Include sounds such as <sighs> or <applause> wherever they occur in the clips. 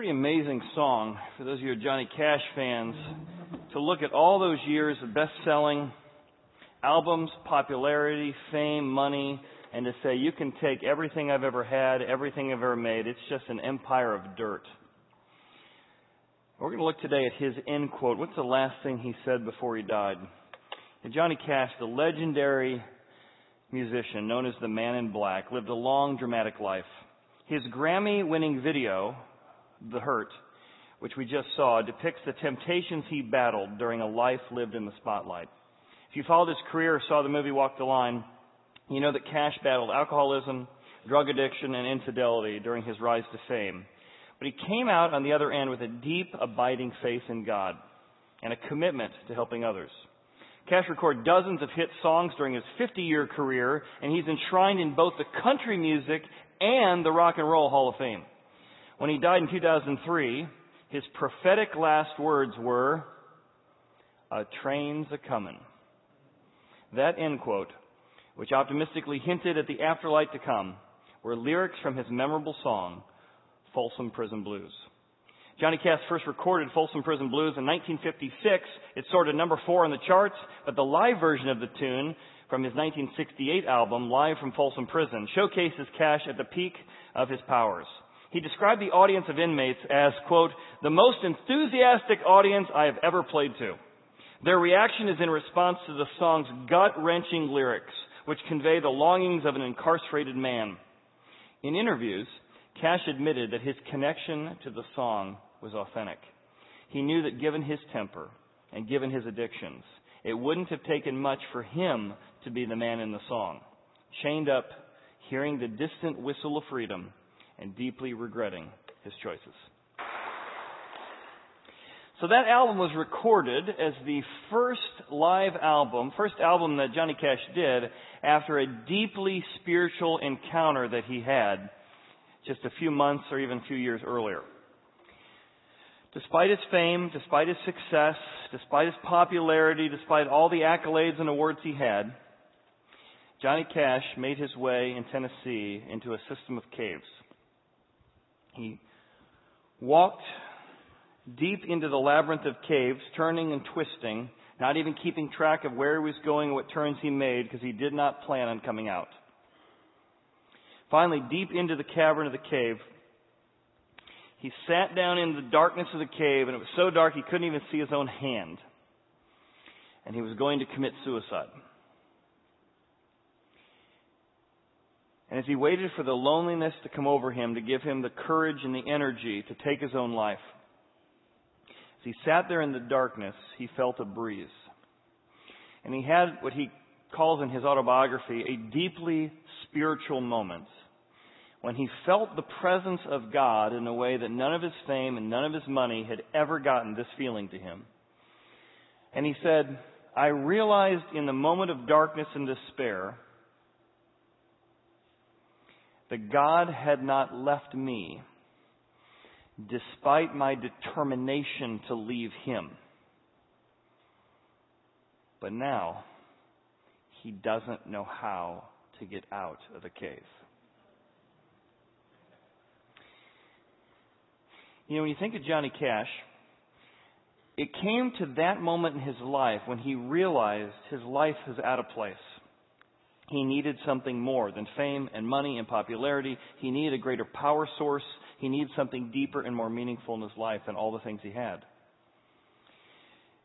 pretty amazing song for those of you Johnny Cash fans to look at all those years of best selling albums, popularity, fame, money, and to say, you can take everything I've ever had, everything I've ever made, it's just an empire of dirt. We're going to look today at his end quote. What's the last thing he said before he died? And Johnny Cash, the legendary musician known as the Man in Black, lived a long, dramatic life. His Grammy winning video, The Hurt, which we just saw, depicts the temptations he battled during a life lived in the spotlight. If you followed his career or saw the movie Walk the Line, you know that Cash battled alcoholism, drug addiction, and infidelity during his rise to fame. But he came out on the other end with a deep, abiding faith in God and a commitment to helping others. Cash recorded dozens of hit songs during his 50 year career, and he's enshrined in both the country music and the Rock and Roll Hall of Fame. When he died in 2003, his prophetic last words were, A train's a comin'. That end quote, which optimistically hinted at the afterlife to come, were lyrics from his memorable song, Folsom Prison Blues. Johnny Cash first recorded Folsom Prison Blues in 1956. It soared to number four on the charts, but the live version of the tune from his 1968 album, Live from Folsom Prison, showcases Cash at the peak of his powers. He described the audience of inmates as, quote, the most enthusiastic audience I have ever played to. Their reaction is in response to the song's gut-wrenching lyrics, which convey the longings of an incarcerated man. In interviews, Cash admitted that his connection to the song was authentic. He knew that given his temper and given his addictions, it wouldn't have taken much for him to be the man in the song, chained up, hearing the distant whistle of freedom, and deeply regretting his choices. So that album was recorded as the first live album, first album that Johnny Cash did after a deeply spiritual encounter that he had just a few months or even a few years earlier. Despite his fame, despite his success, despite his popularity, despite all the accolades and awards he had, Johnny Cash made his way in Tennessee into a system of caves. He walked deep into the labyrinth of caves, turning and twisting, not even keeping track of where he was going, or what turns he made, because he did not plan on coming out. Finally, deep into the cavern of the cave, he sat down in the darkness of the cave, and it was so dark he couldn't even see his own hand. And he was going to commit suicide. And as he waited for the loneliness to come over him, to give him the courage and the energy to take his own life, as he sat there in the darkness, he felt a breeze. And he had what he calls in his autobiography a deeply spiritual moment when he felt the presence of God in a way that none of his fame and none of his money had ever gotten this feeling to him. And he said, I realized in the moment of darkness and despair that God had not left me despite my determination to leave him. But now, he doesn't know how to get out of the cave. You know, when you think of Johnny Cash, it came to that moment in his life when he realized his life was out of place. He needed something more than fame and money and popularity. He needed a greater power source. He needed something deeper and more meaningful in his life than all the things he had.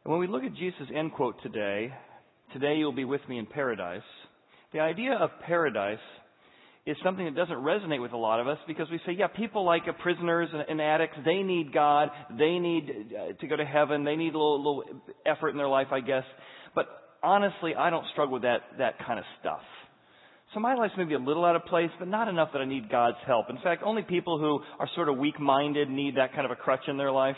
And when we look at Jesus' end quote today, today you'll be with me in paradise, the idea of paradise is something that doesn't resonate with a lot of us because we say, yeah, people like prisoners and addicts, they need God, they need uh, to go to heaven, they need a little, little effort in their life, I guess. But honestly, I don't struggle with that, that kind of stuff. So my life's maybe a little out of place, but not enough that I need God's help. In fact, only people who are sort of weak-minded need that kind of a crutch in their life.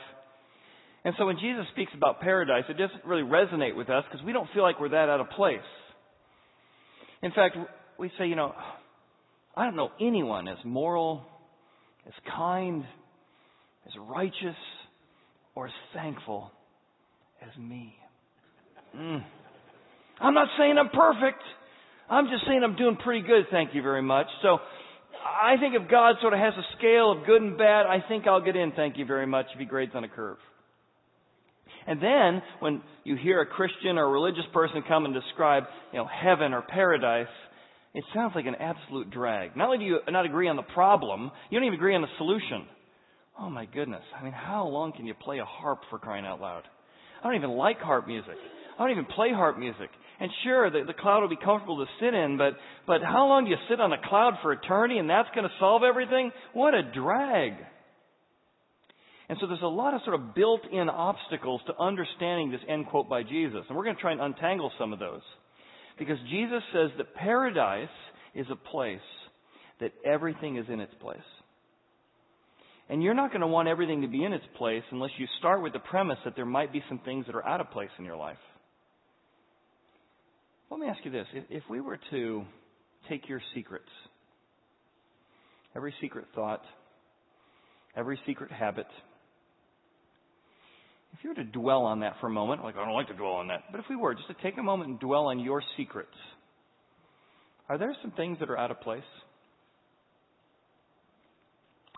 And so when Jesus speaks about paradise, it doesn't really resonate with us because we don't feel like we're that out of place. In fact, we say, you know, I don't know anyone as moral, as kind, as righteous, or as thankful as me. Mm. I'm not saying I'm perfect. I'm just saying I'm doing pretty good, thank you very much. So I think if God sort of has a scale of good and bad, I think I'll get in, thank you very much, if he grades on a curve. And then, when you hear a Christian or a religious person come and describe, you know, heaven or paradise, it sounds like an absolute drag. Not only do you not agree on the problem, you don't even agree on the solution. Oh my goodness. I mean, how long can you play a harp for crying out loud? I don't even like harp music. I don't even play harp music. And sure, the, the cloud will be comfortable to sit in, but, but how long do you sit on a cloud for eternity and that's going to solve everything? What a drag. And so there's a lot of sort of built-in obstacles to understanding this end quote by Jesus. And we're going to try and untangle some of those. Because Jesus says that paradise is a place that everything is in its place. And you're not going to want everything to be in its place unless you start with the premise that there might be some things that are out of place in your life. Let me ask you this. If, we were to take your secrets, every secret thought, every secret habit, if you were to dwell on that for a moment, like I don't like to dwell on that, but if we were just to take a moment and dwell on your secrets, are there some things that are out of place?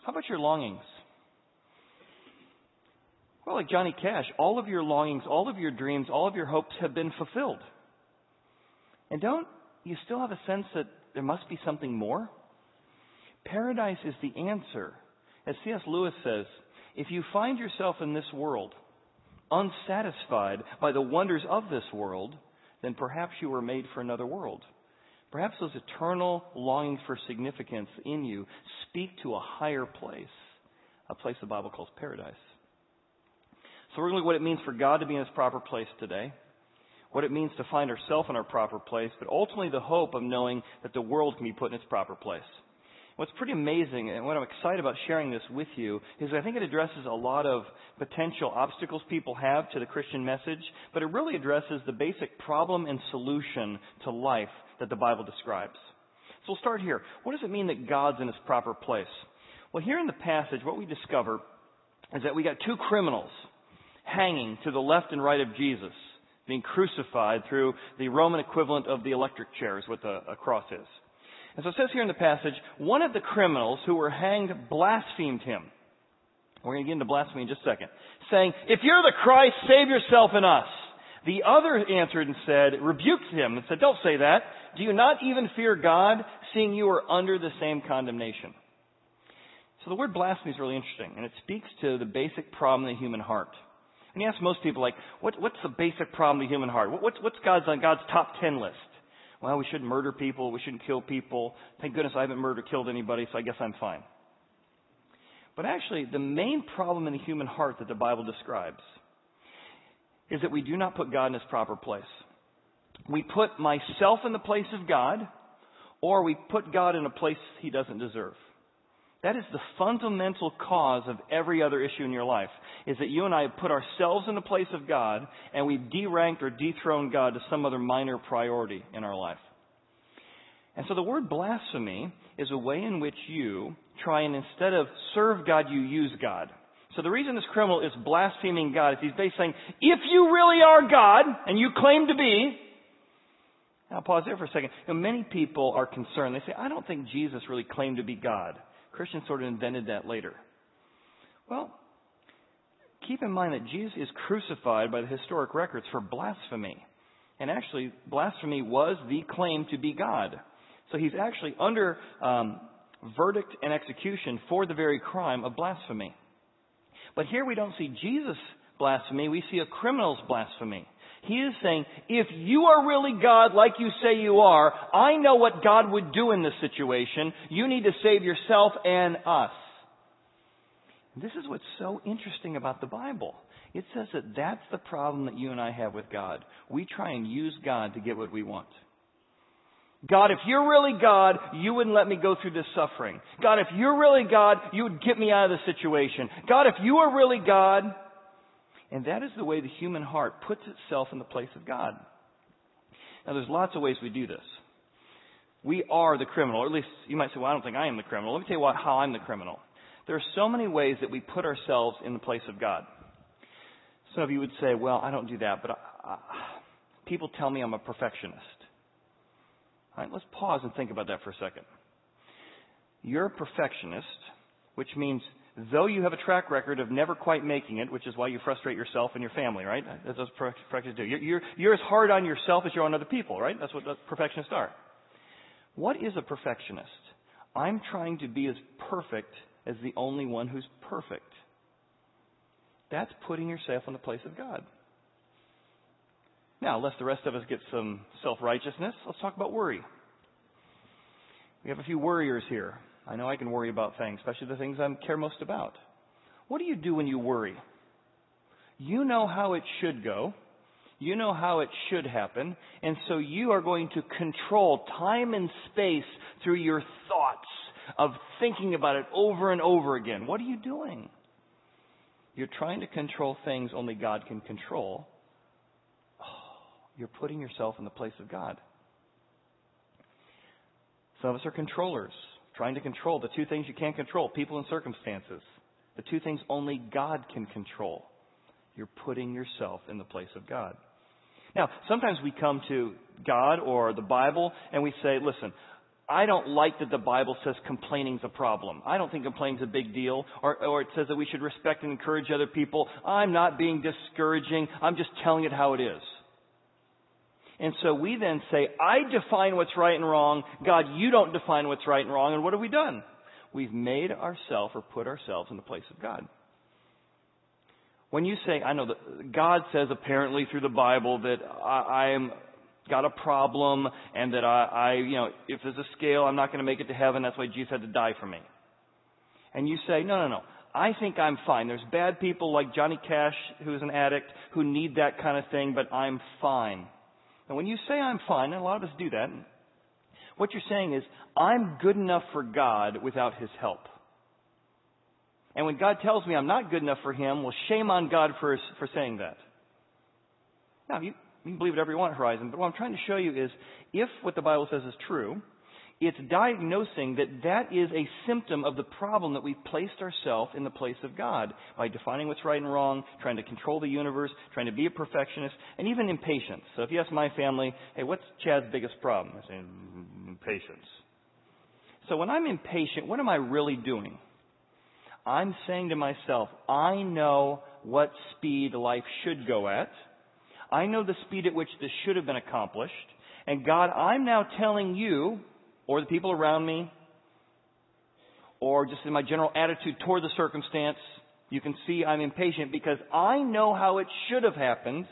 How about your longings? Well, like Johnny Cash, all of your longings, all of your dreams, all of your hopes have been fulfilled. And don't you still have a sense that there must be something more? Paradise is the answer. As C.S. Lewis says, if you find yourself in this world unsatisfied by the wonders of this world, then perhaps you were made for another world. Perhaps those eternal longings for significance in you speak to a higher place, a place the Bible calls paradise. So we're going to look at what it means for God to be in his proper place today what it means to find ourselves in our proper place, but ultimately the hope of knowing that the world can be put in its proper place. What's pretty amazing, and what I'm excited about sharing this with you, is I think it addresses a lot of potential obstacles people have to the Christian message, but it really addresses the basic problem and solution to life that the Bible describes. So we'll start here. What does it mean that God's in his proper place? Well, here in the passage, what we discover is that we got two criminals hanging to the left and right of Jesus being crucified through the Roman equivalent of the electric chair is what the a cross is. And so it says here in the passage, one of the criminals who were hanged blasphemed him. We're going to get into blasphemy in just a second. Saying, if you're the Christ, save yourself and us. The other answered and said, rebuked him and said, don't say that. Do you not even fear God, seeing you are under the same condemnation? So the word blasphemy is really interesting, and it speaks to the basic problem in the human heart. And you ask most people, like, what, what's the basic problem of the human heart? What, what's, God's on God's top ten list? Well, we shouldn't murder people. We shouldn't kill people. Thank goodness I haven't murdered, or killed anybody, so I guess I'm fine. But actually, the main problem in the human heart that the Bible describes is that we do not put God in his proper place. We put myself in the place of God, or we put God in a place he doesn't deserve. That is the fundamental cause of every other issue in your life, is that you and I have put ourselves in the place of God and we've deranked or dethroned God to some other minor priority in our life. And so the word blasphemy is a way in which you try and instead of serve God, you use God. So the reason this criminal is blaspheming God is he's basically saying, if you really are God, and you claim to be, now pause there for a second. You know, many people are concerned. They say, I don't think Jesus really claimed to be God. Christians sort of invented that later. Well, keep in mind that Jesus is crucified by the historic records for blasphemy. And actually, blasphemy was the claim to be God. So he's actually under um, verdict and execution for the very crime of blasphemy. But here we don't see Jesus' blasphemy, we see a criminal's blasphemy. He is saying, if you are really God like you say you are, I know what God would do in this situation. You need to save yourself and us. This is what's so interesting about the Bible. It says that that's the problem that you and I have with God. We try and use God to get what we want. God, if you're really God, you wouldn't let me go through this suffering. God, if you're really God, you would get me out of this situation. God, if you are really God, and that is the way the human heart puts itself in the place of God. Now, there's lots of ways we do this. We are the criminal, or at least you might say, well, I don't think I am the criminal. Let me tell you what, how I'm the criminal. There are so many ways that we put ourselves in the place of God. Some of you would say, well, I don't do that, but I, I, people tell me I'm a perfectionist. All right, let's pause and think about that for a second. you're a perfectionist, which means though you have a track record of never quite making it, which is why you frustrate yourself and your family, right? That's what perfectionists do. You're, you're, you're as hard on yourself as you're on other people, right? That's what perfectionists are. What is a perfectionist? I'm trying to be as perfect as the only one who's perfect. That's putting yourself in the place of God. Now, lest the rest of us get some self righteousness, let's talk about worry. We have a few worriers here. I know I can worry about things, especially the things I care most about. What do you do when you worry? You know how it should go. You know how it should happen. And so you are going to control time and space through your thoughts of thinking about it over and over again. What are you doing? You're trying to control things only God can control. Oh, you're putting yourself in the place of God. Some of us are controllers, trying to control the two things you can't control people and circumstances. The two things only God can control. You're putting yourself in the place of God. Now, sometimes we come to God or the Bible and we say, listen, I don't like that the Bible says complaining's a problem. I don't think complaining's a big deal. Or, or it says that we should respect and encourage other people. I'm not being discouraging. I'm just telling it how it is. And so we then say, I define what's right and wrong. God, you don't define what's right and wrong. And what have we done? We've made ourselves or put ourselves in the place of God. When you say, I know that God says apparently through the Bible that I, I am got a problem and that I, I, you know, if there's a scale, I'm not going to make it to heaven. That's why Jesus had to die for me. And you say, no, no, no. I think I'm fine. There's bad people like Johnny Cash, who's an addict, who need that kind of thing, but I'm fine. And when you say I'm fine, and a lot of us do that, what you're saying is, I'm good enough for God without His help. And when God tells me I'm not good enough for Him, well, shame on God for, for saying that. Now, you, you can believe whatever you want, Horizon, but what I'm trying to show you is if what the Bible says is true, it's diagnosing that that is a symptom of the problem that we've placed ourselves in the place of God by defining what's right and wrong, trying to control the universe, trying to be a perfectionist, and even impatience. So if you ask my family, hey, what's Chad's biggest problem? I say, impatience. So when I'm impatient, what am I really doing? I'm saying to myself, I know what speed life should go at. I know the speed at which this should have been accomplished. And God, I'm now telling you, or the people around me, or just in my general attitude toward the circumstance, you can see I'm impatient because I know how it should have happened.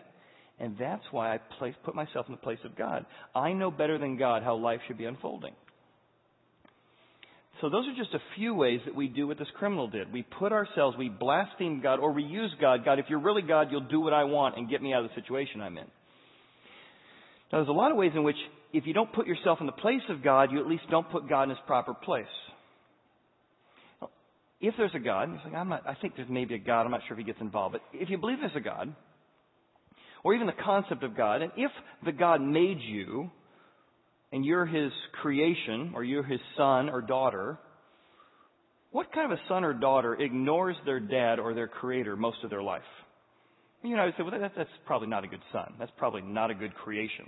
And that's why I place, put myself in the place of God. I know better than God how life should be unfolding. So those are just a few ways that we do what this criminal did. We put ourselves, we blaspheme God, or we use God. God, if you're really God, you'll do what I want and get me out of the situation I'm in. Now, there's a lot of ways in which, if you don't put yourself in the place of God, you at least don't put God in His proper place. If there's a God, saying, I'm not, I think there's maybe a God, I'm not sure if He gets involved, but if you believe there's a God, or even the concept of God, and if the God made you, and you're his creation, or you're his son or daughter, what kind of a son or daughter ignores their dad or their creator most of their life? You know, I would say, well, that's probably not a good son. That's probably not a good creation.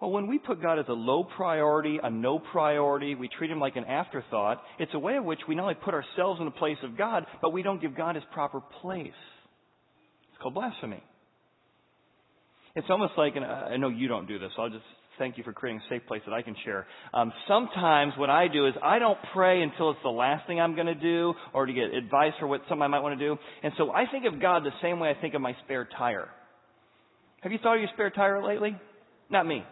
Well, when we put God as a low priority, a no priority, we treat him like an afterthought, it's a way in which we not only put ourselves in the place of God, but we don't give God his proper place. It's called blasphemy. It's almost like, and I know you don't do this, so I'll just thank you for creating a safe place that I can share. Um, sometimes what I do is I don't pray until it's the last thing I'm going to do or to get advice for what something I might want to do. And so I think of God the same way I think of my spare tire. Have you thought of your spare tire lately? Not me.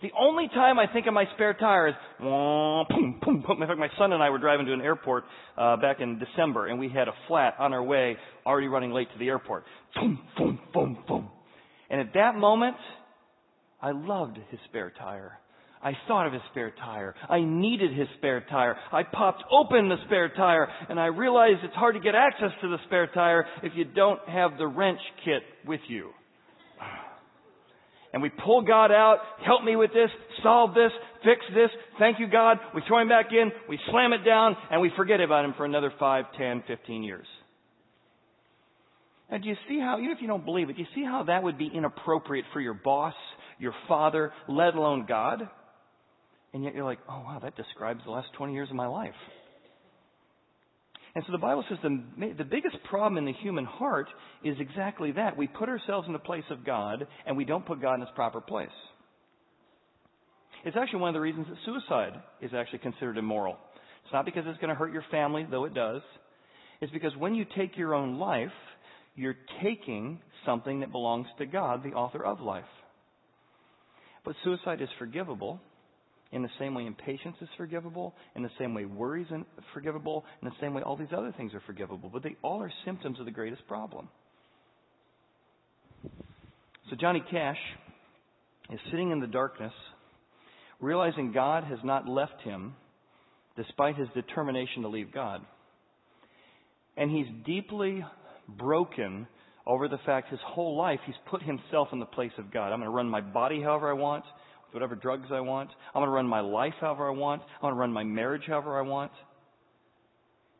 The only time I think of my spare tire is boom, boom, boom. In fact, my son and I were driving to an airport uh, back in December, and we had a flat on our way, already running late to the airport. Boom, boom, boom, boom. And at that moment, I loved his spare tire. I thought of his spare tire. I needed his spare tire. I popped open the spare tire and I realized it's hard to get access to the spare tire if you don't have the wrench kit with you. And we pull God out, help me with this, solve this, fix this, thank you God. We throw him back in, we slam it down, and we forget about him for another five, ten, fifteen years. Now do you see how, even if you don't believe it, do you see how that would be inappropriate for your boss your Father, let alone God? And yet you're like, oh wow, that describes the last 20 years of my life. And so the Bible says the, the biggest problem in the human heart is exactly that. We put ourselves in the place of God, and we don't put God in his proper place. It's actually one of the reasons that suicide is actually considered immoral. It's not because it's going to hurt your family, though it does. It's because when you take your own life, you're taking something that belongs to God, the author of life. But suicide is forgivable in the same way impatience is forgivable, in the same way worry is forgivable, in the same way all these other things are forgivable. But they all are symptoms of the greatest problem. So Johnny Cash is sitting in the darkness, realizing God has not left him despite his determination to leave God. And he's deeply broken over the fact his whole life he's put himself in the place of God. I'm going to run my body however I want whatever drugs I want. I'm going to run my life however I want. I'm going to run my marriage however I want.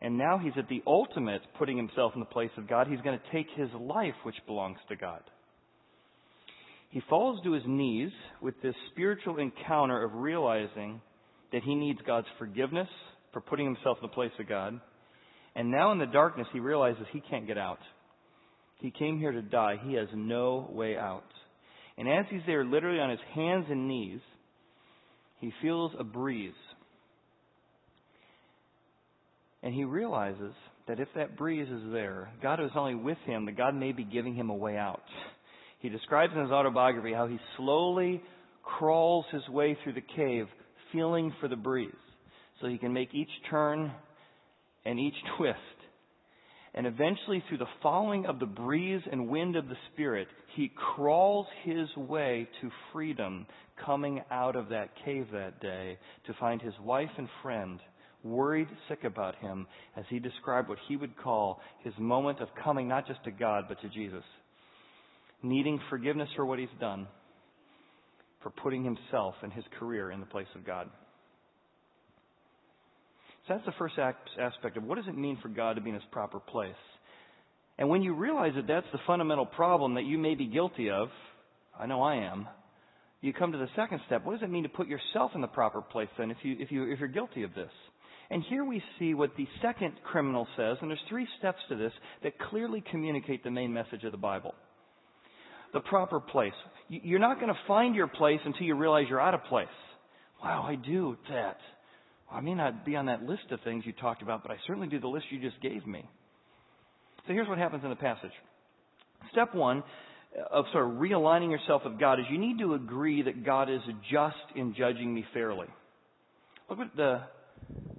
And now he's at the ultimate putting himself in the place of God. He's going to take his life, which belongs to God. He falls to his knees with this spiritual encounter of realizing that he needs God's forgiveness for putting himself in the place of God. And now in the darkness, he realizes he can't get out. He came here to die. He has no way out. And as he's there, literally on his hands and knees, he feels a breeze. And he realizes that if that breeze is there, God is only with him, that God may be giving him a way out. He describes in his autobiography how he slowly crawls his way through the cave, feeling for the breeze, so he can make each turn and each <laughs> twist and eventually, through the following of the breeze and wind of the Spirit, he crawls his way to freedom, coming out of that cave that day to find his wife and friend worried sick about him as he described what he would call his moment of coming not just to God, but to Jesus. Needing forgiveness for what he's done, for putting himself and his career in the place of God. So that's the first aspect of what does it mean for God to be in his proper place. And when you realize that that's the fundamental problem that you may be guilty of, I know I am, you come to the second step. What does it mean to put yourself in the proper place then if, you, if, you, if you're guilty of this? And here we see what the second criminal says, and there's three steps to this that clearly communicate the main message of the Bible. The proper place. You're not going to find your place until you realize you're out of place. Wow, I do that. I may not be on that list of things you talked about, but I certainly do the list you just gave me. So here's what happens in the passage. Step one of sort of realigning yourself with God is you need to agree that God is just in judging me fairly. Look what the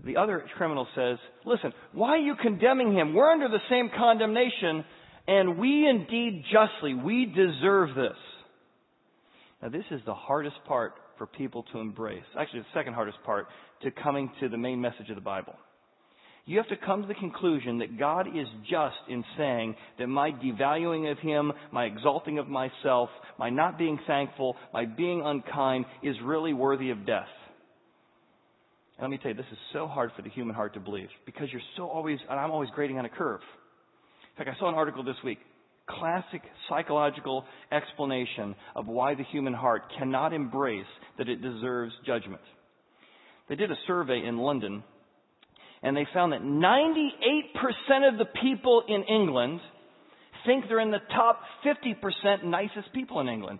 the other criminal says. Listen, why are you condemning him? We're under the same condemnation, and we indeed justly, we deserve this. Now this is the hardest part for people to embrace. Actually, the second hardest part to coming to the main message of the Bible. You have to come to the conclusion that God is just in saying that my devaluing of Him, my exalting of myself, my not being thankful, my being unkind is really worthy of death. And let me tell you, this is so hard for the human heart to believe because you're so always, and I'm always grading on a curve. In fact, I saw an article this week classic psychological explanation of why the human heart cannot embrace that it deserves judgment. They did a survey in London, and they found that 98% of the people in England think they're in the top 50% nicest people in England.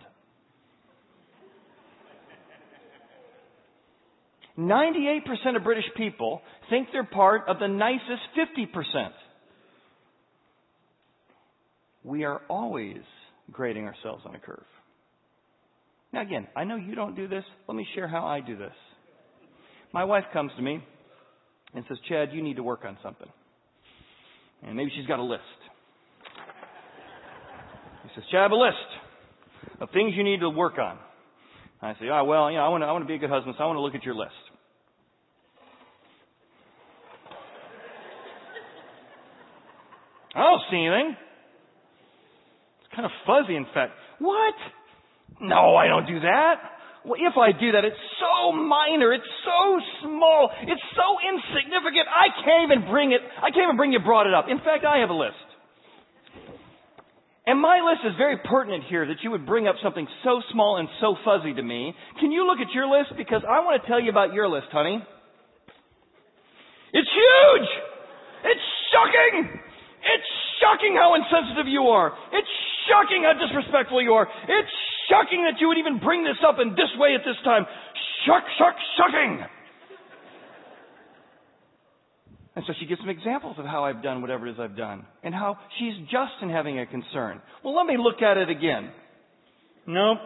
98% of British people think they're part of the nicest 50% we are always grading ourselves on a curve. Now, again, I know you don't do this. Let me share how I do this. My wife comes to me and says, Chad, you need to work on something. And maybe she's got a list. He says, Chad, I have a list of things you need to work on. I say, oh, well, you know, I want to, I want to be a good husband, so I want to look at your list. I don't see anything kind of fuzzy, in fact. What? No, I don't do that. Well, if I do that, it's so minor, it's so small, it's so insignificant, I can't even bring it, I can't even bring you brought it up. In fact, I have a list. And my list is very pertinent here that you would bring up something so small and so fuzzy to me. Can you look at your list? Because I want to tell you about your list, honey. It's huge! It's shocking! It's shocking how insensitive you are. It's shocking how disrespectful you are. It's shocking that you would even bring this up in this way at this time. Shock, shock, shocking! And so she gives some examples of how I've done whatever it is I've done and how she's just in having a concern. Well, let me look at it again. Nope.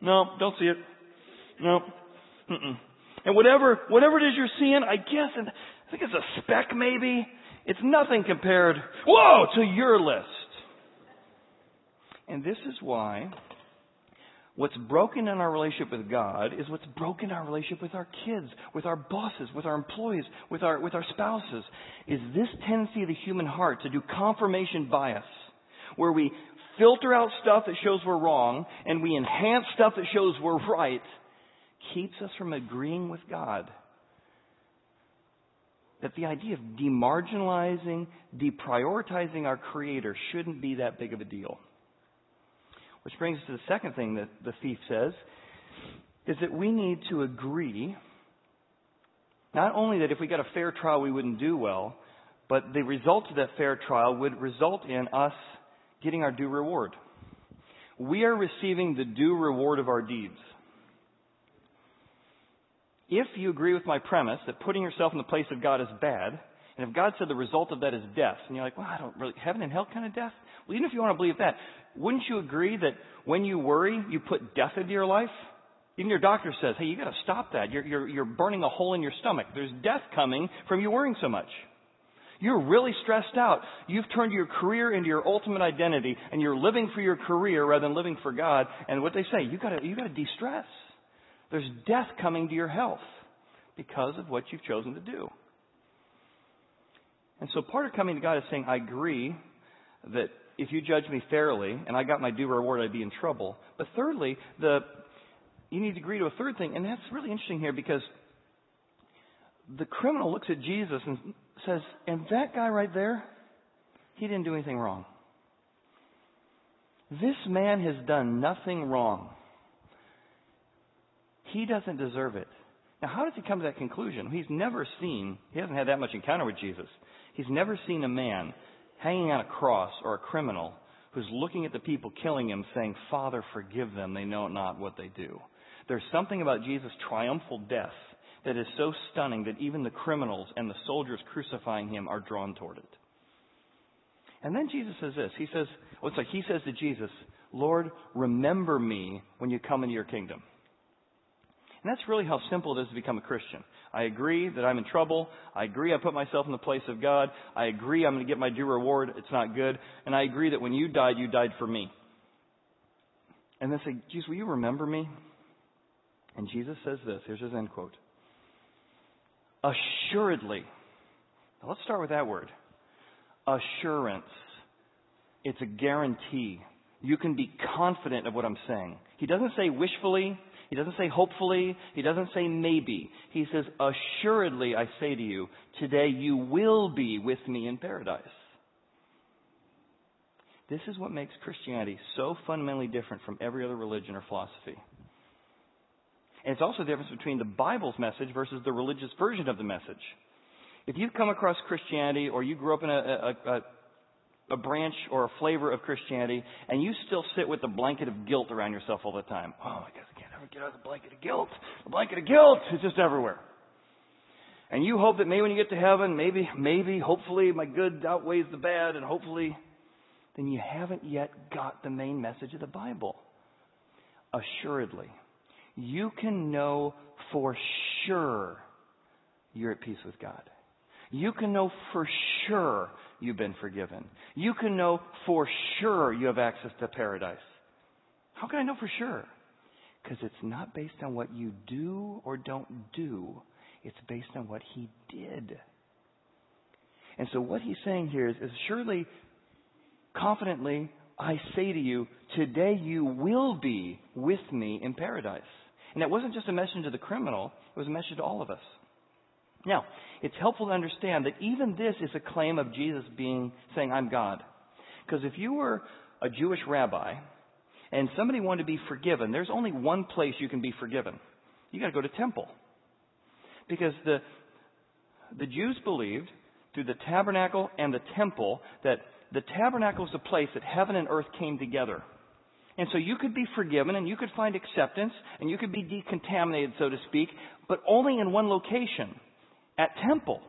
Nope. Don't see it. Nope. Mm-mm. And whatever, whatever it is you're seeing, I guess, and I think it's a speck maybe. It's nothing compared, whoa, to your list. And this is why What's broken in our relationship with God is what's broken in our relationship with our kids, with our bosses, with our employees, with our, with our spouses, is this tendency of the human heart to do confirmation bias, where we filter out stuff that shows we're wrong and we enhance stuff that shows we're right, keeps us from agreeing with God. That the idea of demarginalizing, deprioritizing our Creator shouldn't be that big of a deal. Which brings us to the second thing that the thief says is that we need to agree not only that if we got a fair trial we wouldn't do well, but the result of that fair trial would result in us getting our due reward. We are receiving the due reward of our deeds. If you agree with my premise that putting yourself in the place of God is bad, and if God said the result of that is death, and you're like, well, I don't really, heaven and hell kind of death? Well, even if you want to believe that, wouldn't you agree that when you worry, you put death into your life? Even your doctor says, hey, you got to stop that. You're, you're, you're burning a hole in your stomach. There's death coming from you worrying so much. You're really stressed out. You've turned your career into your ultimate identity, and you're living for your career rather than living for God. And what they say, you got to you got to de-stress. There's death coming to your health because of what you've chosen to do. And so part of coming to God is saying, I agree that if you judge me fairly and I got my due reward, I'd be in trouble. But thirdly, the, you need to agree to a third thing, and that's really interesting here because the criminal looks at Jesus and says, and that guy right there, he didn't do anything wrong. This man has done nothing wrong. He doesn't deserve it. Now, how does he come to that conclusion? He's never seen, he hasn't had that much encounter with Jesus. He's never seen a man hanging on a cross or a criminal who's looking at the people killing him saying, Father, forgive them. They know not what they do. There's something about Jesus' triumphal death that is so stunning that even the criminals and the soldiers crucifying him are drawn toward it. And then Jesus says this. He says, well, it's like he says to Jesus, Lord, remember me when you come into your kingdom. And that's really how simple it is to become a Christian. I agree that I'm in trouble. I agree I put myself in the place of God. I agree I'm going to get my due reward. It's not good. And I agree that when you died, you died for me. And then say, Jesus, will you remember me? And Jesus says this. Here's his end quote. Assuredly. Now let's start with that word. Assurance. It's a guarantee. You can be confident of what I'm saying. He doesn't say wishfully. He doesn't say hopefully. He doesn't say maybe. He says, assuredly, I say to you, today you will be with me in paradise. This is what makes Christianity so fundamentally different from every other religion or philosophy. And it's also the difference between the Bible's message versus the religious version of the message. If you've come across Christianity or you grew up in a, a, a a branch or a flavor of Christianity, and you still sit with the blanket of guilt around yourself all the time. Oh, can't ever get out of the blanket of guilt. The blanket of guilt is just everywhere. And you hope that maybe when you get to heaven, maybe, maybe, hopefully my good outweighs the bad, and hopefully, then you haven't yet got the main message of the Bible. Assuredly, you can know for sure you're at peace with God. You can know for sure you've been forgiven. You can know for sure you have access to paradise. How can I know for sure? Because it's not based on what you do or don't do. It's based on what he did. And so what he's saying here is, is surely, confidently, I say to you, today you will be with me in paradise. And that wasn't just a message to the criminal, it was a message to all of us. Now, it's helpful to understand that even this is a claim of Jesus being saying, I'm God. Because if you were a Jewish rabbi and somebody wanted to be forgiven, there's only one place you can be forgiven. You got to go to temple. Because the the Jews believed through the tabernacle and the temple that the tabernacle was the place that heaven and earth came together. And so you could be forgiven and you could find acceptance and you could be decontaminated, so to speak, but only in one location at temple.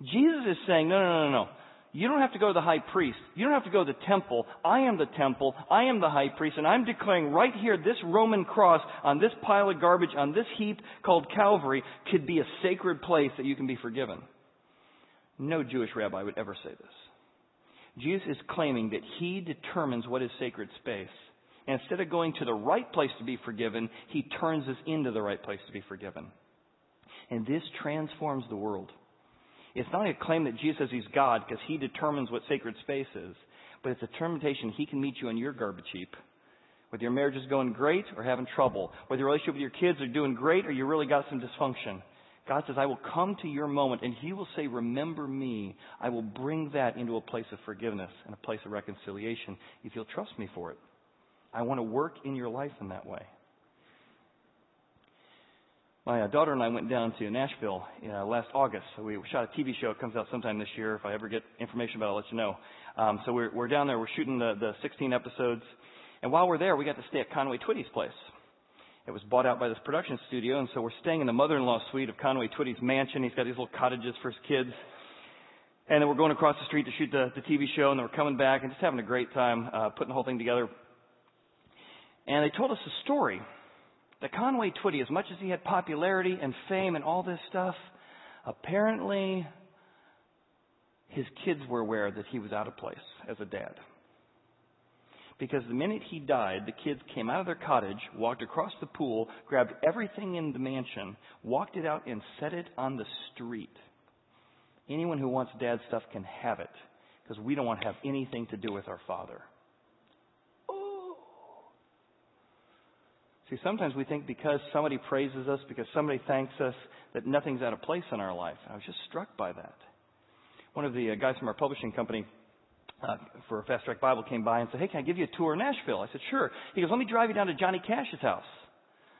Jesus is saying, no, no, no, no. You don't have to go to the high priest. You don't have to go to the temple. I am the temple. I am the high priest. And I'm declaring right here, this Roman cross on this pile of garbage, on this heap called Calvary, could be a sacred place that you can be forgiven. No Jewish rabbi would ever say this. Jesus is claiming that he determines what is sacred space. And instead of going to the right place to be forgiven, he turns us into the right place to be forgiven. And this transforms the world. It's not a claim that Jesus says he's God because he determines what sacred space is, but it's a determination he can meet you in your garbage heap. Whether your marriage is going great or having trouble, whether your relationship with your kids are doing great or you really got some dysfunction. God says, I will come to your moment and he will say, remember me. I will bring that into a place of forgiveness and a place of reconciliation if you'll trust me for it. I want to work in your life in that way. My uh, daughter and I went down to Nashville uh, last August. So we shot a TV show. It comes out sometime this year. If I ever get information about it, I'll let you know. Um, so we're, we're down there. We're shooting the, the 16 episodes. And while we're there, we got to stay at Conway Twitty's place. It was bought out by this production studio, and so we're staying in the mother-in-law suite of Conway Twitty's mansion. He's got these little cottages for his kids. And then we're going across the street to shoot the, the TV show, and then we're coming back and just having a great time uh, putting the whole thing together. And they told us a story that Conway Twitty, as much as he had popularity and fame and all this stuff, apparently his kids were aware that he was out of place as a dad. Because the minute he died, the kids came out of their cottage, walked across the pool, grabbed everything in the mansion, walked it out, and set it on the street. Anyone who wants dad stuff can have it, because we don't want to have anything to do with our father. See, sometimes we think because somebody praises us, because somebody thanks us, that nothing's out of place in our life. I was just struck by that. One of the uh, guys from our publishing company uh, for Fast Track Bible came by and said, Hey, can I give you a tour of Nashville? I said, Sure. He goes, Let me drive you down to Johnny Cash's house.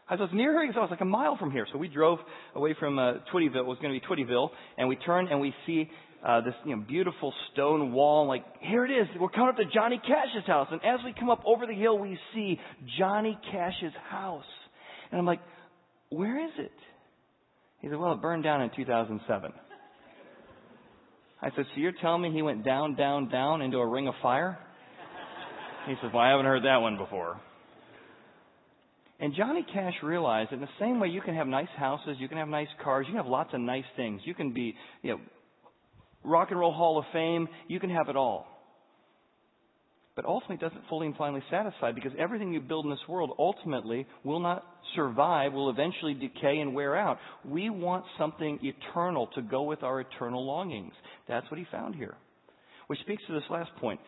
I was near here. He I was like a mile from here. So we drove away from uh, Twittyville. It was going to be Twittyville. And we turned and we see uh, this you know, beautiful stone wall. Like, here it is. We're coming up to Johnny Cash's house. And as we come up over the hill, we see Johnny Cash's house. And I'm like, where is it? He said, well, it burned down in 2007. I said, so you're telling me he went down, down, down into a ring of fire? He says, well, I haven't heard that one before. And Johnny Cash realized that in the same way you can have nice houses, you can have nice cars, you can have lots of nice things. You can be, you know, Rock and Roll Hall of Fame, you can have it all. But ultimately, it doesn't fully and finally satisfy because everything you build in this world ultimately will not survive, will eventually decay and wear out. We want something eternal to go with our eternal longings. That's what he found here. Which speaks to this last point.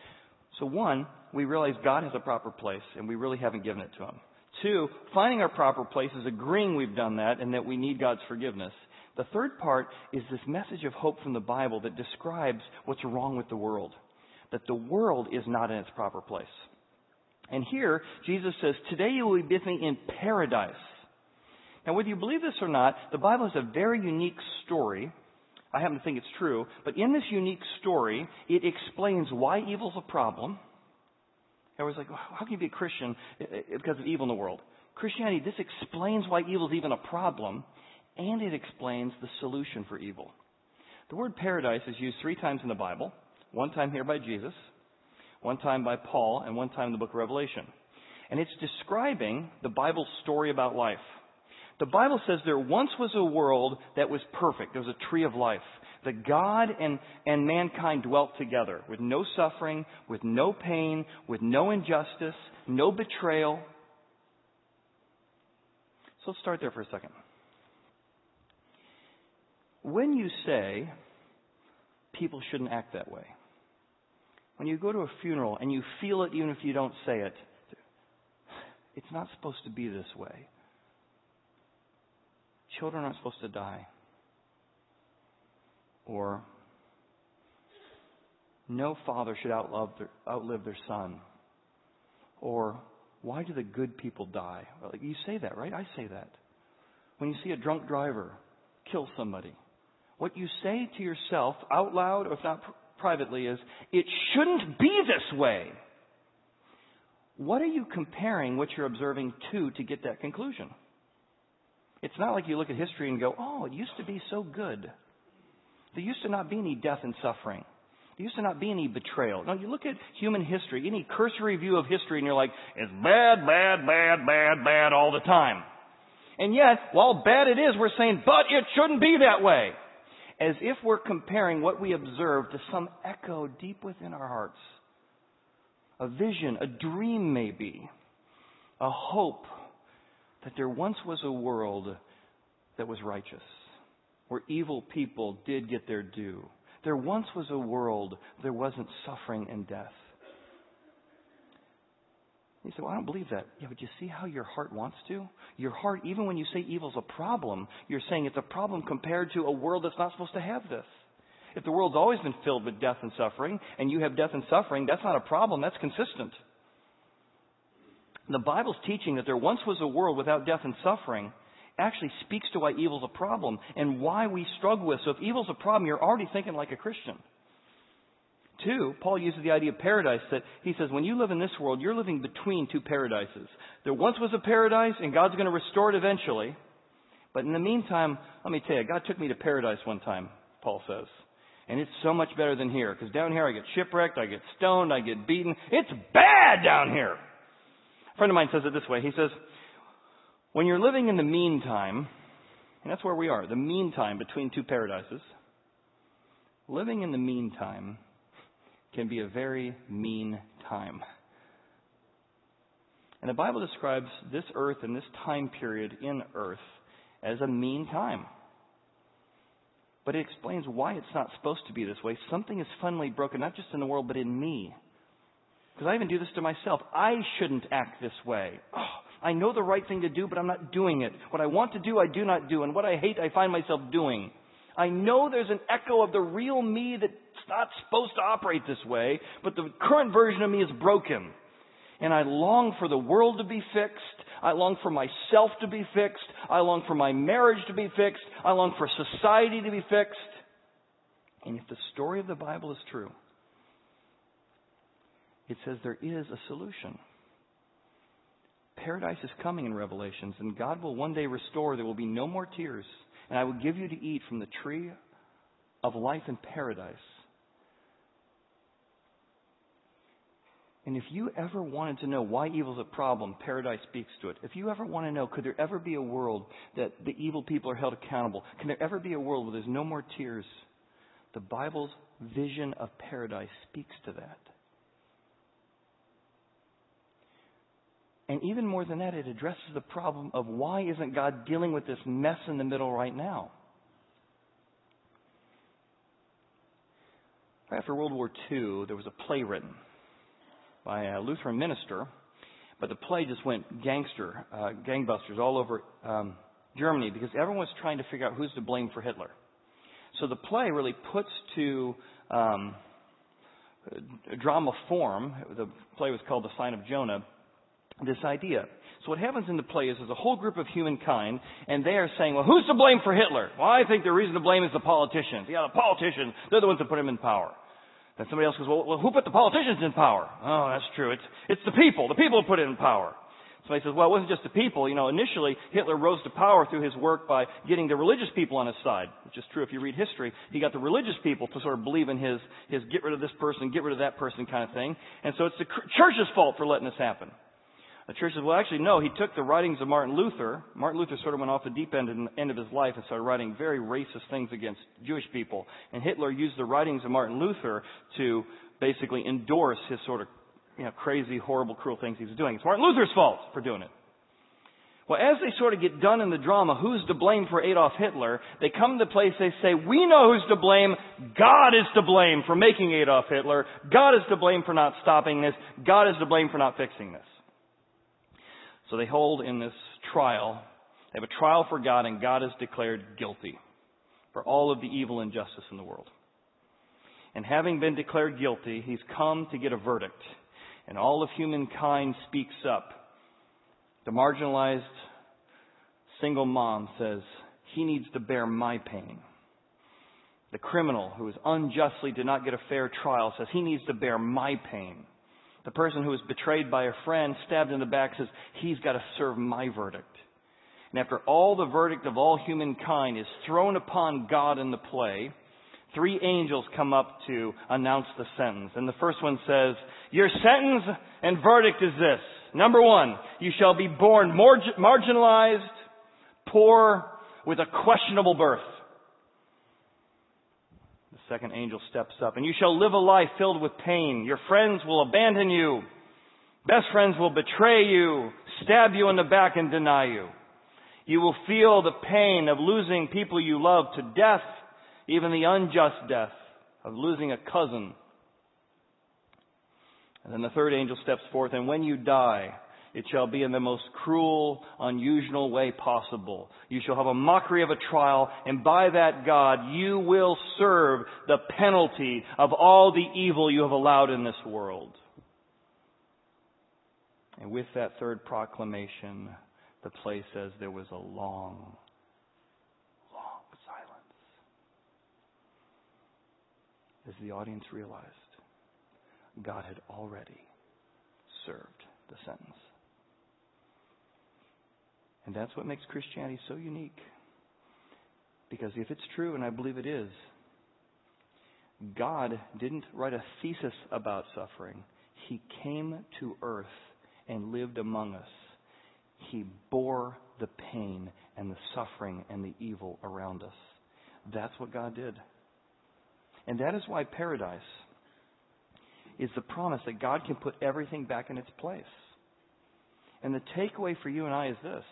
So, one, we realize God has a proper place, and we really haven't given it to him. Two, finding our proper place is agreeing we've done that and that we need God's forgiveness. The third part is this message of hope from the Bible that describes what's wrong with the world. That the world is not in its proper place. And here, Jesus says, Today you will be with me in paradise. Now, whether you believe this or not, the Bible has a very unique story. I happen to think it's true. But in this unique story, it explains why evil's a problem. Everyone's like, how can you be a Christian eh, eh, because of evil in the world? Christianity, this explains why evil is even a problem and it explains the solution for evil. The word paradise is used three times in the Bible one time here by Jesus, one time by Paul, and one time in the book of Revelation. And it's describing the Bible's story about life. The Bible says there once was a world that was perfect. There was a tree of life. That God and, and mankind dwelt together with no suffering, with no pain, with no injustice, no betrayal. So let's start there for a second when you say people shouldn't act that way, when you go to a funeral and you feel it even if you don't say it, it's not supposed to be this way. Children aren't supposed to die. Or no father should their, outlive their son. Or, why do the good people die? You say that, right? I say that. When you see a drunk driver kill somebody, what you say to yourself out loud, or if not privately, is, it shouldn't be this way. What are you comparing what you're observing to to get that conclusion? It's not like you look at history and go, oh, it used to be so good. There used to not be any death and suffering. There used to not be any betrayal. No, you look at human history, any cursory view of history, and you're like, it's bad, bad, bad, bad, bad all the time. And yet, while bad it is, we're saying, but it shouldn't be that way. As if we're comparing what we observe to some echo deep within our hearts. A vision, a dream maybe, a hope that there once was a world that was righteous, where evil people did get their due there once was a world there wasn't suffering and death. You say, well, I don't believe that. Yeah, but you see how your heart wants to? Your heart, even when you say evil's a problem, you're saying it's a problem compared to a world that's not supposed to have this. If the world's always been filled with death and suffering, and you have death and suffering, that's not a problem, that's consistent. The Bible's teaching that there once was a world without death and suffering actually speaks to why evil's a problem and why we struggle with. So if evil's a problem, you're already thinking like a Christian. Two, Paul uses the idea of paradise that he says when you live in this world, you're living between two paradises. There once was a paradise and God's going to restore it eventually. But in the meantime, let me tell you, God took me to paradise one time, Paul says. And it's so much better than here. Because down here I get shipwrecked, I get stoned, I get beaten. It's bad down here. A friend of mine says it this way. He says, when you're living in the meantime, and that's where we are, the meantime between two paradises, living in the meantime can be a very mean time. And the Bible describes this earth and this time period in earth as a mean time. But it explains why it's not supposed to be this way. Something is fundamentally broken, not just in the world, but in me. Because I even do this to myself. I shouldn't act this way. Oh, I know the right thing to do, but I'm not doing it. What I want to do, I do not do. And what I hate, I find myself doing. I know there's an echo of the real me that's not supposed to operate this way, but the current version of me is broken. And I long for the world to be fixed. I long for myself to be fixed. I long for my marriage to be fixed. I long for society to be fixed. And if the story of the Bible is true, it says there is a solution. Paradise is coming in Revelations, and God will one day restore. There will be no more tears. And I will give you to eat from the tree of life in paradise. And if you ever wanted to know why evil is a problem, paradise speaks to it. If you ever want to know, could there ever be a world that the evil people are held accountable? Can there ever be a world where there's no more tears? The Bible's vision of paradise speaks to that. And even more than that, it addresses the problem of why isn't God dealing with this mess in the middle right now? After World War II, there was a play written by a Lutheran minister, but the play just went gangster, uh, gangbusters all over um, Germany because everyone was trying to figure out who's to blame for Hitler. So the play really puts to um, drama form. The play was called The Sign of Jonah this idea. So what happens in the play is there's a whole group of humankind, and they are saying, well, who's to blame for Hitler? Well, I think the reason to blame is the politicians. Yeah, the politicians, they're the ones that put him in power. Then somebody else goes, well, well who put the politicians in power? Oh, that's true. It's, it's the people. The people put it in power. Somebody says, well, it wasn't just the people. You know, initially, Hitler rose to power through his work by getting the religious people on his side, which is true if you read history. He got the religious people to sort of believe in his, his get rid of this person, get rid of that person kind of thing. And so it's the church's fault for letting this happen. The church says, well, actually, no, he took the writings of Martin Luther. Martin Luther sort of went off the deep end in the end of his life and started writing very racist things against Jewish people. And Hitler used the writings of Martin Luther to basically endorse his sort of you know, crazy, horrible, cruel things he was doing. It's Martin Luther's fault for doing it. Well, as they sort of get done in the drama, who's to blame for Adolf Hitler? They come to the place, they say, we know who's to blame. God is to blame for making Adolf Hitler. God is to blame for not stopping this. God is to blame for not fixing this. So they hold in this trial. They have a trial for God, and God is declared guilty for all of the evil and injustice in the world. And having been declared guilty, he's come to get a verdict. And all of humankind speaks up. The marginalized single mom says, he needs to bear my pain. The criminal who is unjustly did not get a fair trial says, he needs to bear my pain. The person who was betrayed by a friend, stabbed in the back, says, he's got to serve my verdict. And after all the verdict of all humankind is thrown upon God in the play, three angels come up to announce the sentence. And the first one says, Your sentence and verdict is this. Number one, you shall be born marginalized, poor, with a questionable birth. Second angel steps up, and you shall live a life filled with pain. Your friends will abandon you. Best friends will betray you, stab you in the back, and deny you. You will feel the pain of losing people you love to death even the unjust death of losing a cousin. And then the third angel steps forth, and when you die, it shall be in the most cruel, unusual way possible. You shall have a mockery of a trial, and by that God, you will serve the penalty of all the evil you have allowed in this world. And with that third proclamation, the play says there was a long long silence. as the audience realized God had already served the sentence. And that's what makes Christianity so unique. Because if it's true, and I believe it is, God didn't write a thesis about suffering. He came to earth and lived among us. He bore the pain and the suffering and the evil around us. That's what God did. And that is why paradise is the promise that God can put everything back in its place. And the takeaway for you and I is this.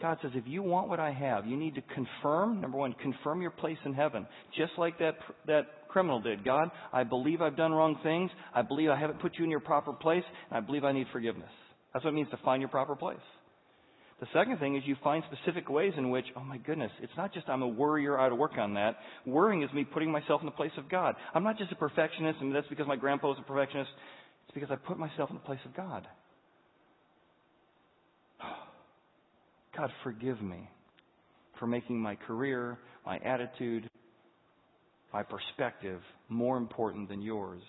God says, if you want what I have, you need to confirm, number one, confirm your place in heaven. Just like that, that criminal did. God, I believe I've done wrong things. I believe I haven't put you in your proper place. And I believe I need forgiveness. That's what it means to find your proper place. The second thing is you find specific ways in which, oh my goodness, it's not just I'm a worrier, I ought to work on that. Worrying is me putting myself in the place of God. I'm not just a perfectionist, and that's because my grandpa was a perfectionist. It's because I put myself in the place of God. God, forgive me for making my career, my attitude, my perspective more important than yours.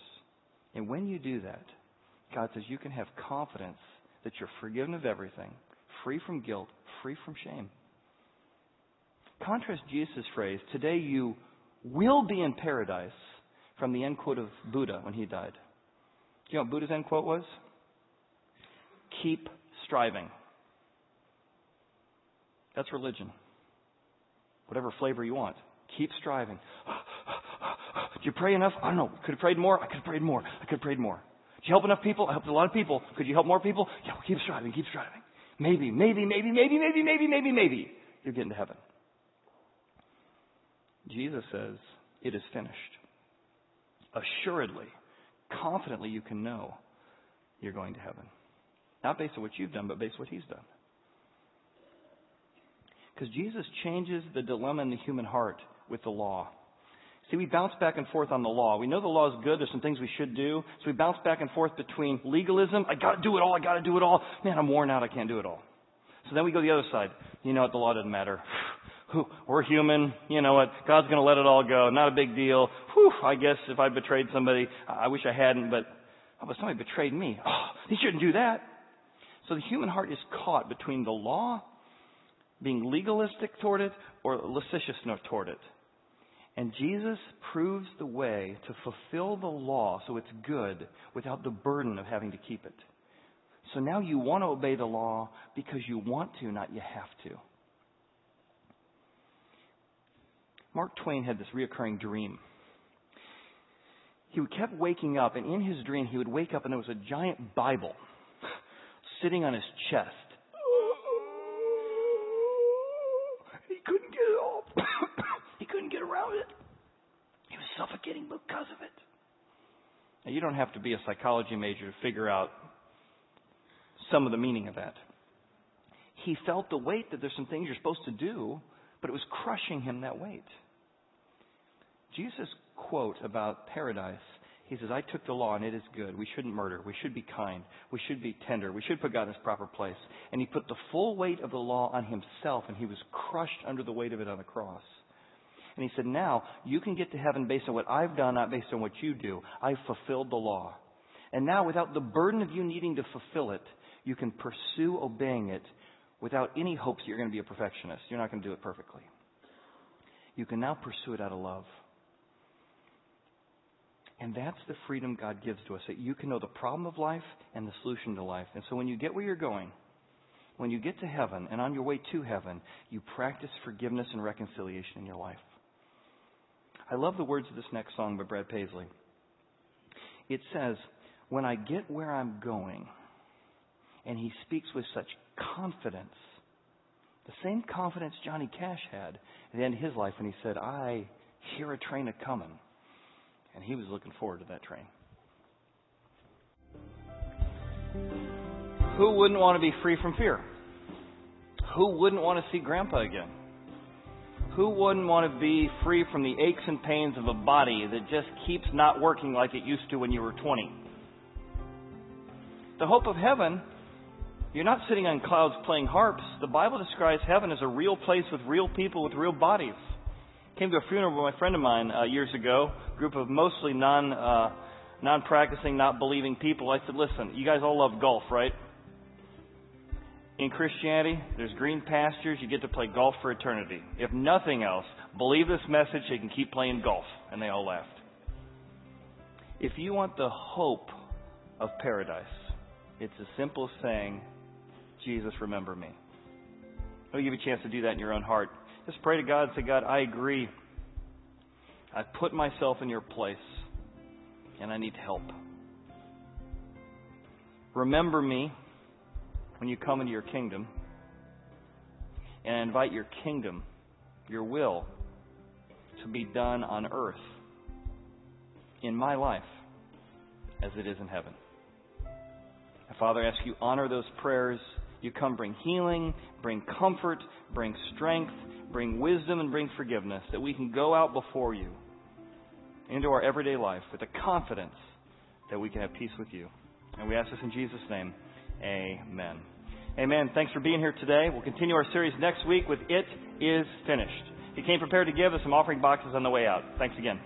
And when you do that, God says you can have confidence that you're forgiven of everything free from guilt, free from shame. Contrast Jesus' phrase, today you will be in paradise, from the end quote of Buddha when he died. Do you know what Buddha's end quote was? Keep striving. That's religion. Whatever flavor you want. Keep striving. Did you pray enough? I don't know. Could have prayed more? I could have prayed more. I could have prayed more. Did you help enough people? I helped a lot of people. Could you help more people? Yeah, well, keep striving, keep striving. Maybe, maybe, maybe, maybe, maybe, maybe, maybe, maybe you're getting to heaven. Jesus says, It is finished. Assuredly, confidently, you can know you're going to heaven. Not based on what you've done, but based on what He's done. Because Jesus changes the dilemma in the human heart with the law. See, we bounce back and forth on the law. We know the law is good. There's some things we should do. So we bounce back and forth between legalism. I gotta do it all. I gotta do it all. Man, I'm worn out. I can't do it all. So then we go the other side. You know what? The law doesn't matter. <sighs> We're human. You know what? God's gonna let it all go. Not a big deal. Whew, I guess if I betrayed somebody, I wish I hadn't, but, oh, but somebody betrayed me. Oh, he shouldn't do that. So the human heart is caught between the law, being legalistic toward it, or licentiousness toward it. And Jesus proves the way to fulfill the law so it's good without the burden of having to keep it. So now you want to obey the law because you want to, not you have to. Mark Twain had this reoccurring dream. He kept waking up, and in his dream, he would wake up and there was a giant Bible <laughs> sitting on his chest. around it. Suffocating because of it. Now, you don't have to be a psychology major to figure out some of the meaning of that. He felt the weight that there's some things you're supposed to do, but it was crushing him that weight. Jesus' quote about paradise, he says, I took the law and it is good. We shouldn't murder. We should be kind. We should be tender. We should put God in his proper place. And he put the full weight of the law on himself and he was crushed under the weight of it on the cross. And he said, Now you can get to heaven based on what I've done, not based on what you do. I've fulfilled the law. And now, without the burden of you needing to fulfill it, you can pursue obeying it without any hopes that you're going to be a perfectionist. You're not going to do it perfectly. You can now pursue it out of love. And that's the freedom God gives to us that you can know the problem of life and the solution to life. And so when you get where you're going, when you get to heaven and on your way to heaven, you practice forgiveness and reconciliation in your life. I love the words of this next song by Brad Paisley. It says, When I get where I'm going, and he speaks with such confidence, the same confidence Johnny Cash had at the end of his life when he said, I hear a train a coming. And he was looking forward to that train. Who wouldn't want to be free from fear? Who wouldn't want to see grandpa again? Who wouldn't want to be free from the aches and pains of a body that just keeps not working like it used to when you were 20? The hope of heaven, you're not sitting on clouds playing harps. The Bible describes heaven as a real place with real people with real bodies. Came to a funeral with my friend of mine uh, years ago, group of mostly non uh, non practicing, not believing people. I said, "Listen, you guys all love golf, right?" In Christianity, there's green pastures. You get to play golf for eternity. If nothing else, believe this message you can keep playing golf. And they all laughed. If you want the hope of paradise, it's as simple as saying, Jesus, remember me. I'll give you a chance to do that in your own heart. Just pray to God and say, God, I agree. I put myself in your place, and I need help. Remember me when you come into your kingdom and invite your kingdom, your will, to be done on earth in my life as it is in heaven. Father, I ask you honor those prayers. You come bring healing, bring comfort, bring strength, bring wisdom, and bring forgiveness that we can go out before you into our everyday life with the confidence that we can have peace with you. And we ask this in Jesus' name. Amen. Amen. Thanks for being here today. We'll continue our series next week with It Is Finished. If you came prepared to give us some offering boxes on the way out. Thanks again.